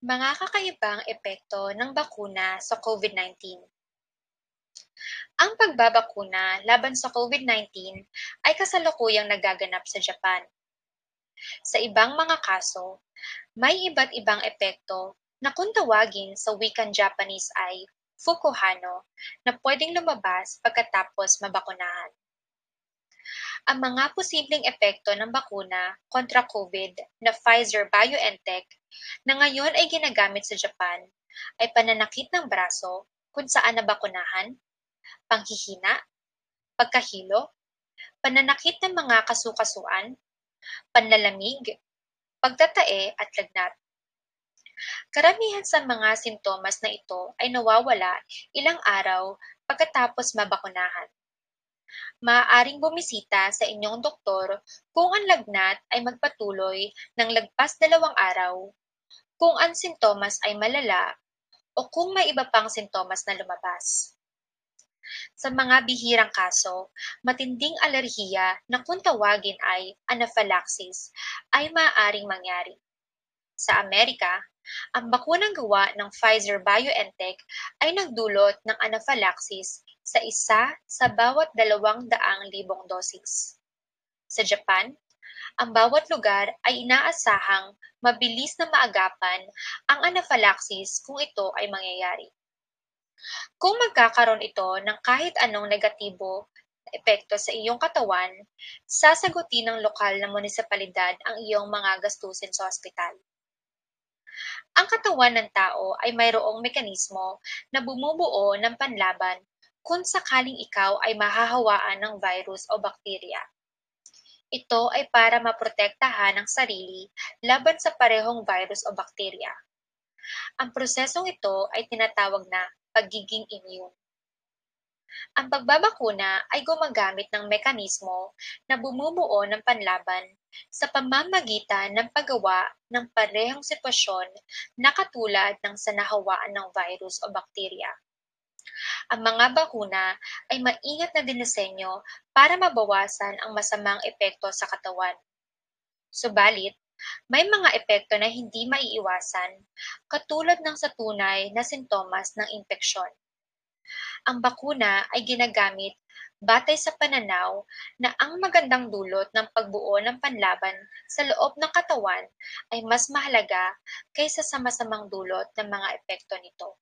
Mga kakaibang epekto ng bakuna sa COVID-19. Ang pagbabakuna laban sa COVID-19 ay kasalukuyang nagaganap sa Japan. Sa ibang mga kaso, may iba't ibang epekto na kung tawagin sa wikang Japanese ay fukuhano na pwedeng lumabas pagkatapos mabakunahan. Ang mga posibleng epekto ng bakuna kontra COVID na Pfizer-BioNTech na ngayon ay ginagamit sa Japan ay pananakit ng braso kung saan nabakunahan, panghihina, pagkahilo, pananakit ng mga kasukasuan, panlalamig, pagtatae at lagnat. Karamihan sa mga sintomas na ito ay nawawala ilang araw pagkatapos mabakunahan. Maaaring bumisita sa inyong doktor kung ang lagnat ay magpatuloy ng lagpas dalawang araw, kung ang sintomas ay malala, o kung may iba pang sintomas na lumabas. Sa mga bihirang kaso, matinding alerhiya na kung tawagin ay anaphylaxis ay maaaring mangyari. Sa Amerika, ang bakunang gawa ng Pfizer-BioNTech ay nagdulot ng anaphylaxis sa isa sa bawat dalawang daang libong dosis. Sa Japan, ang bawat lugar ay inaasahang mabilis na maagapan ang anaphylaxis kung ito ay mangyayari. Kung magkakaroon ito ng kahit anong negatibo na epekto sa iyong katawan, sasagutin ng lokal na munisipalidad ang iyong mga gastusin sa ospital. Ang katawan ng tao ay mayroong mekanismo na bumubuo ng panlaban kung sakaling ikaw ay mahahawaan ng virus o bakterya. Ito ay para maprotektahan ang sarili laban sa parehong virus o bakterya. Ang prosesong ito ay tinatawag na pagiging immune. Ang pagbabakuna ay gumagamit ng mekanismo na bumubuo ng panlaban sa pamamagitan ng paggawa ng parehong sitwasyon na katulad ng sa nahawaan ng virus o bakterya. Ang mga bakuna ay maingat na dinisenyo para mabawasan ang masamang epekto sa katawan. Subalit, may mga epekto na hindi maiiwasan, katulad ng sa tunay na sintomas ng impeksyon. Ang bakuna ay ginagamit batay sa pananaw na ang magandang dulot ng pagbuo ng panlaban sa loob ng katawan ay mas mahalaga kaysa sa masamang dulot ng mga epekto nito.